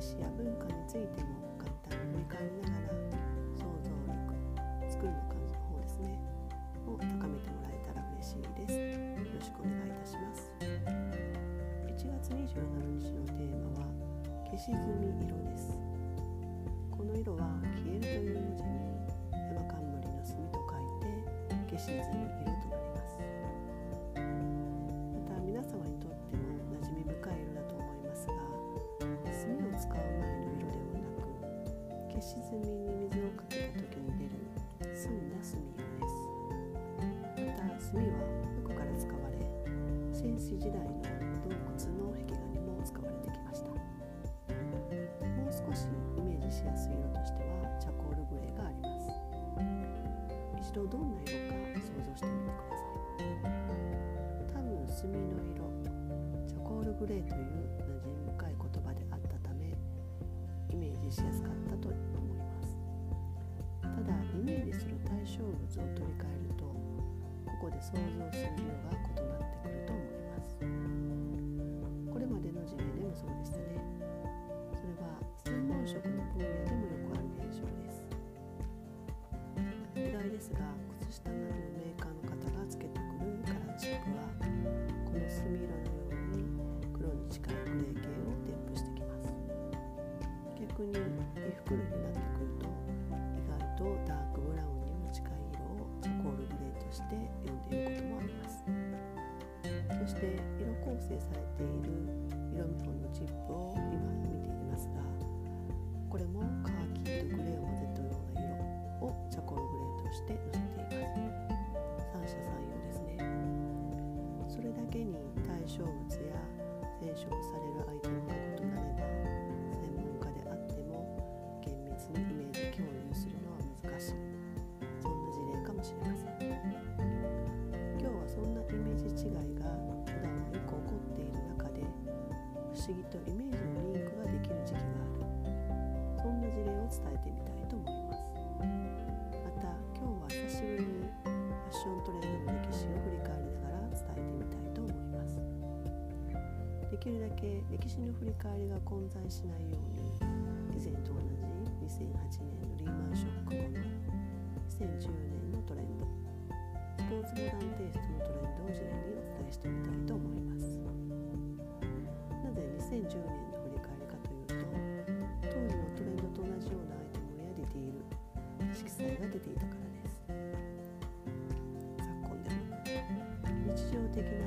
歴史や文化についても簡単に振り返りながら想像力作るの感じの方ですね。を高めてもらえたら嬉しいです。よろしくお願いいたします。1月27日のテーマは消し済み色です。この色は消えるという文字に山冠の墨と書いて消し済み色。く消し済みに水をかけた時に出る澄んだ墨色ですまた墨は古くから使われ戦死時代の洞窟の壁画にも使われてきましたもう少しイメージしやすい色としてはチャコールグレーがあります一度どんな色か想像してみてください多分墨の色チャコールグレーという馴染み深い言葉であったためイメージしやすかったと思いますイメージする対象物を取り替えるとここで想像する色が異なってくると思います。これまでの事例でもそうでしたね。それは専門職の分野でもよくある現象です。意外ですが靴下などのメーカーの方がつけてくるカラーチップはこの墨色のように黒に近いグレー系を添付してきます。逆に衣服類にな構成されている色見本のチップを今見ていますがこれもカーキとグレーを混ぜたような色をチャコールグレーとして載せています。三者三様ですね。それだけに対象物思議とイメージのリンクができる時期がある。そんな事例を伝えてみたいと思います。また今日は久しぶりにファッショントレンドの歴史を振り返りながら伝えてみたいと思います。できるだけ歴史の振り返りが混在しないように以前と同じ2008年のリーマンショック後の2010年のトレンドスポーツモダンテイストのトレンドを事例にお伝えしてみたいと思います。2010年の振り返りかというと当時のトレンドと同じようなアイテムやディティール色彩が出ていたからです。昨今でも日常的な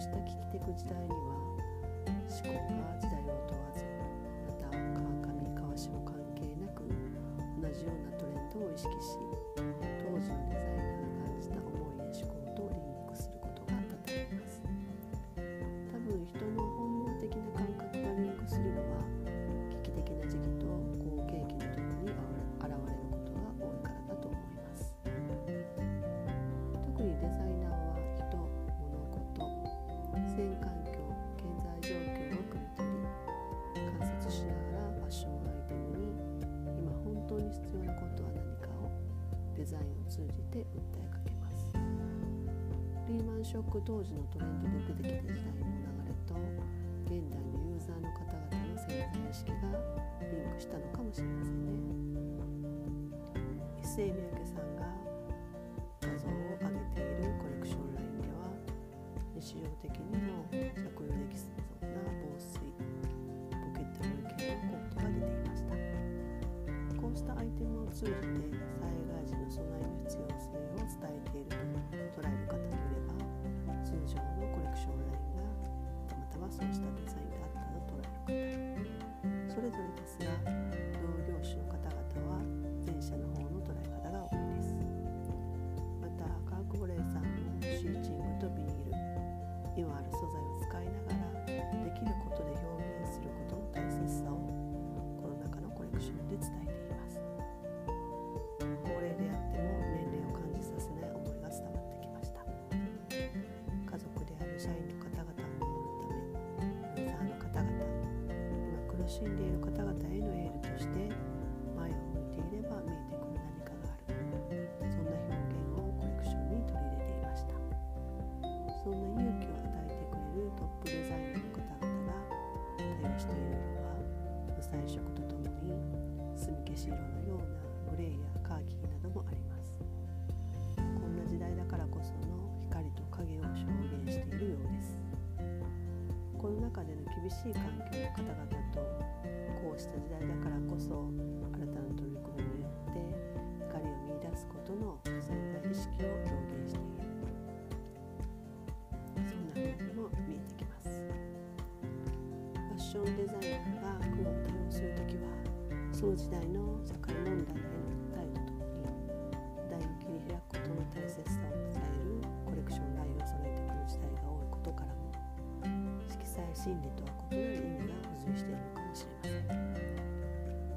うした危機的時代には思考が時代を問わずまた川上川下関係なく同じようなトレンドを意識しショック当時のトレンドで出てきた時代の流れと現代のユーザーの方々の潜在意識がリンクしたのかもしれませんね一世三宅さんが画像を上げているコレクションラインでは日常的にも着用できそうな防水ポケットル系のコートが出ていましたこうしたアイテムを通じて災害時の備えの必要性をしい環境の方々とこうした時代だからこそ新たな取り組みによって光を見いだすことの潜在意識を表現しているそんな風にも見えてきます。ファッションデザイナーが黒を多用する時はその時代の社会問題への訴えとともに時代を切り開くことの大切さを伝えるコレクションラインを揃えてくる時代が多いことからも色彩心理とは異なる意味が付随している。のかもしれませんフ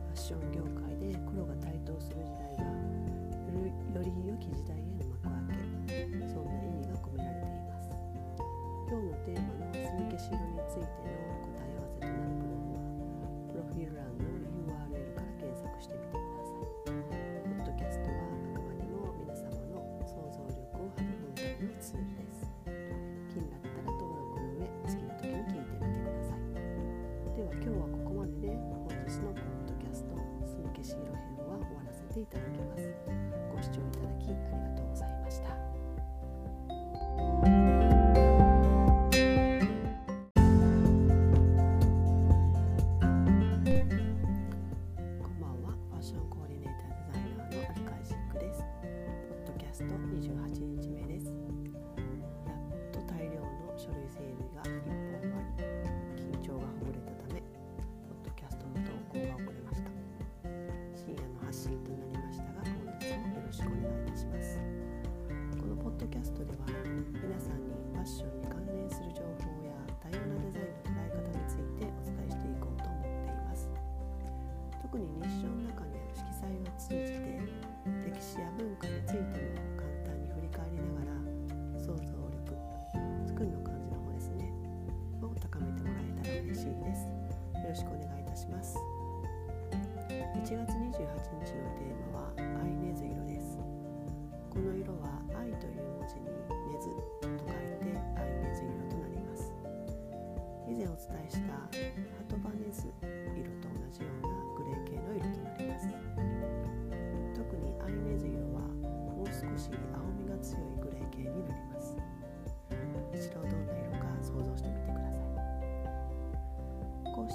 ァッション業界で黒が台頭する時代はより良き時代への幕開けそんな意味が込められています今日のテーマの墨消し色についての答え合わせとなるブログはプロフィール欄の URL から検索してみてくださいポッド。キャストはあくまでも皆様の想像力を育むためのツールです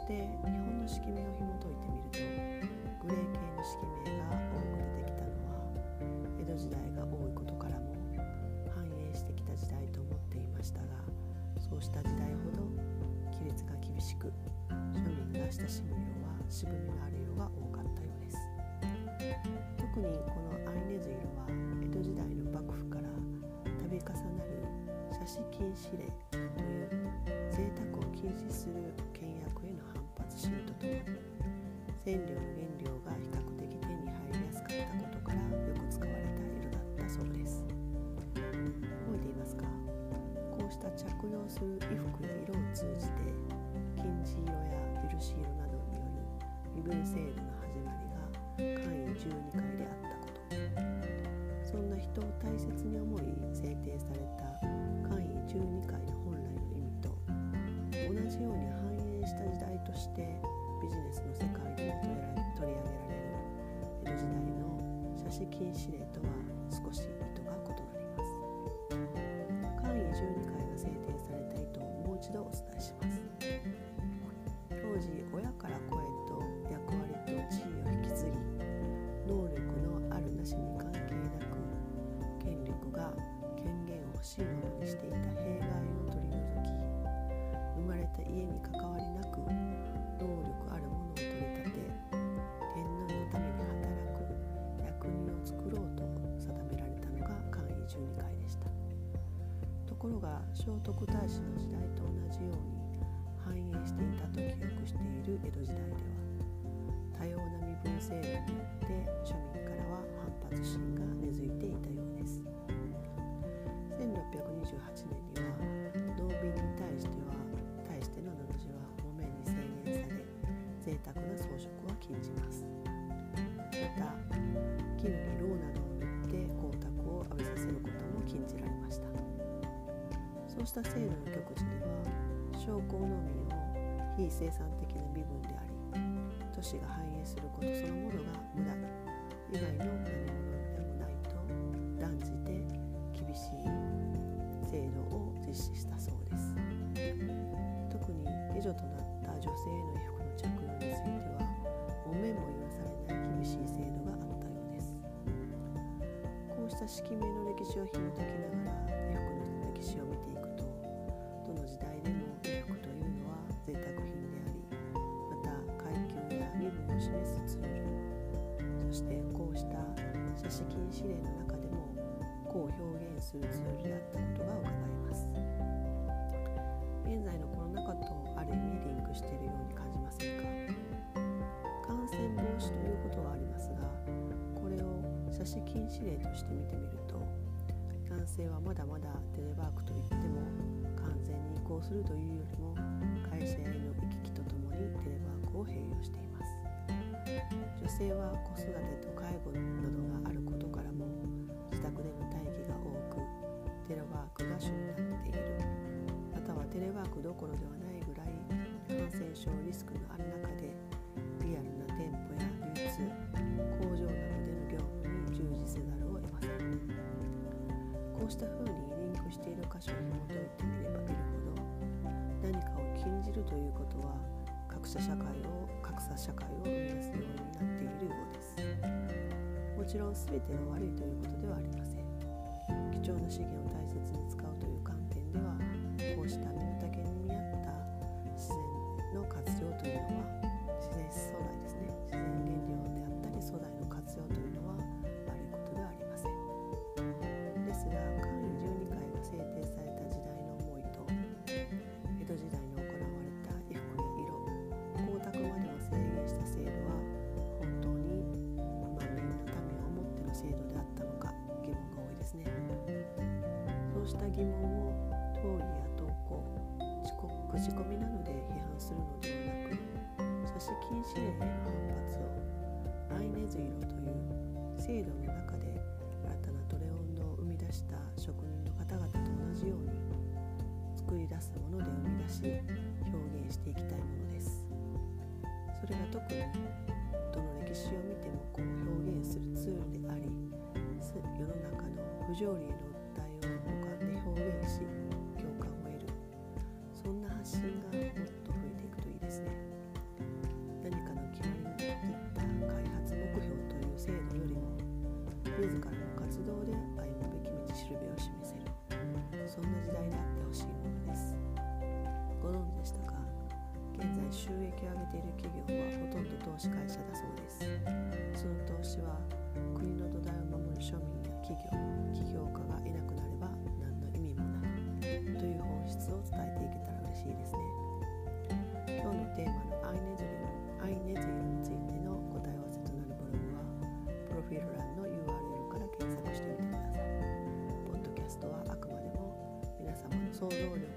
こうして日本の色名を紐解いてみるとグレー系の色名が多く出てきたのは江戸時代が多いことからも繁栄してきた時代と思っていましたがそうした時代ほど規律が厳しく庶民が親しむ色は渋みのある色が多かったようです。特にこのアイネズ色は江戸時代の幕府から度重なる写真禁止令という贅沢を禁止する染料の原料が比較的手に入りやすかったことからよく使われた色だったそうです覚えていますかこうした着用する衣服や色を通じて金地色や漆色などによる身分制度の始まりが簡易12回であったことそんな人を大切に思い制定された簡易12回の本来の意味と同じように繁栄した時代としてビジネスの世界でも取り上げられる江戸時代の写真禁止令とは少しころが聖徳太子の時代と同じように繁栄していたと記憶している江戸時代では。多様な身分制度によって庶民からは反発心が根付いていたようです。した制度の極致では商工農民を非生産的な身分であり都市が繁栄することそのものが無駄以外の何者でもないと断じて厳しい制度を実施したそうです。特に下女となった女性への衣服の着用についてはお面も許されない厳しい制度があったようです。こうした色名の歴史を紐解きながら写真禁止令の中でもこう表現するツールであったことが伺えます。現在のコロナ禍とある意味リンクしているように感じませんか？感染防止ということはありますがこれを写真禁止令として見てみると男性はまだまだテレワークといっても完全に移行するというよりも会社への行き来とともにテレワークを併用しています。女性は子育てと介護などがテレワークが主になっているまたはテレワークどころではないぐらい感染症リスクのある中でリアルな店舗や流通工場などでの業務に従事せざるを得ませんこうした風にリンクしている箇所を紐解いてみれば見るほど何かを禁じるということは格差社会を格差社会を生み出すようになっているようです。もちろん全てが悪いということではありません。貴重な資源を大切に使うという観点ではこうした身の丈に見合った自然の活用というのは自然素材です。疑問を討議や投稿遅刻口コミなどで批判するのではなく写真禁止令への反発をアイネズ色という制度の中で新たなトレンドを生み出した職人の方々と同じように作り出すもので生み出し表現していきたいものです。それが特にどの歴史を見てもこう表現するツールであり世の中の不条理へのし共感を得る。そんな発信がもっと増えていくといいですね。何かの決まりに切った開発目標という制度よりも自らの活動で歩むべき道しるべを示せる。そんな時代であってほしいものです。ご存知でしたか？現在収益を上げている企業はほとんど投資会社だそうです。その投資は国の土台を守る庶民や企業起業家がいなくなれば何の意味もないという本質を伝えていけたら嬉しいですね。今日のテーマのアイネズリアイネズイルについての答え合わせとなるブログはプロフィール欄の URL から検索してみてください。ポッドキャストはあくまでも皆様の想像力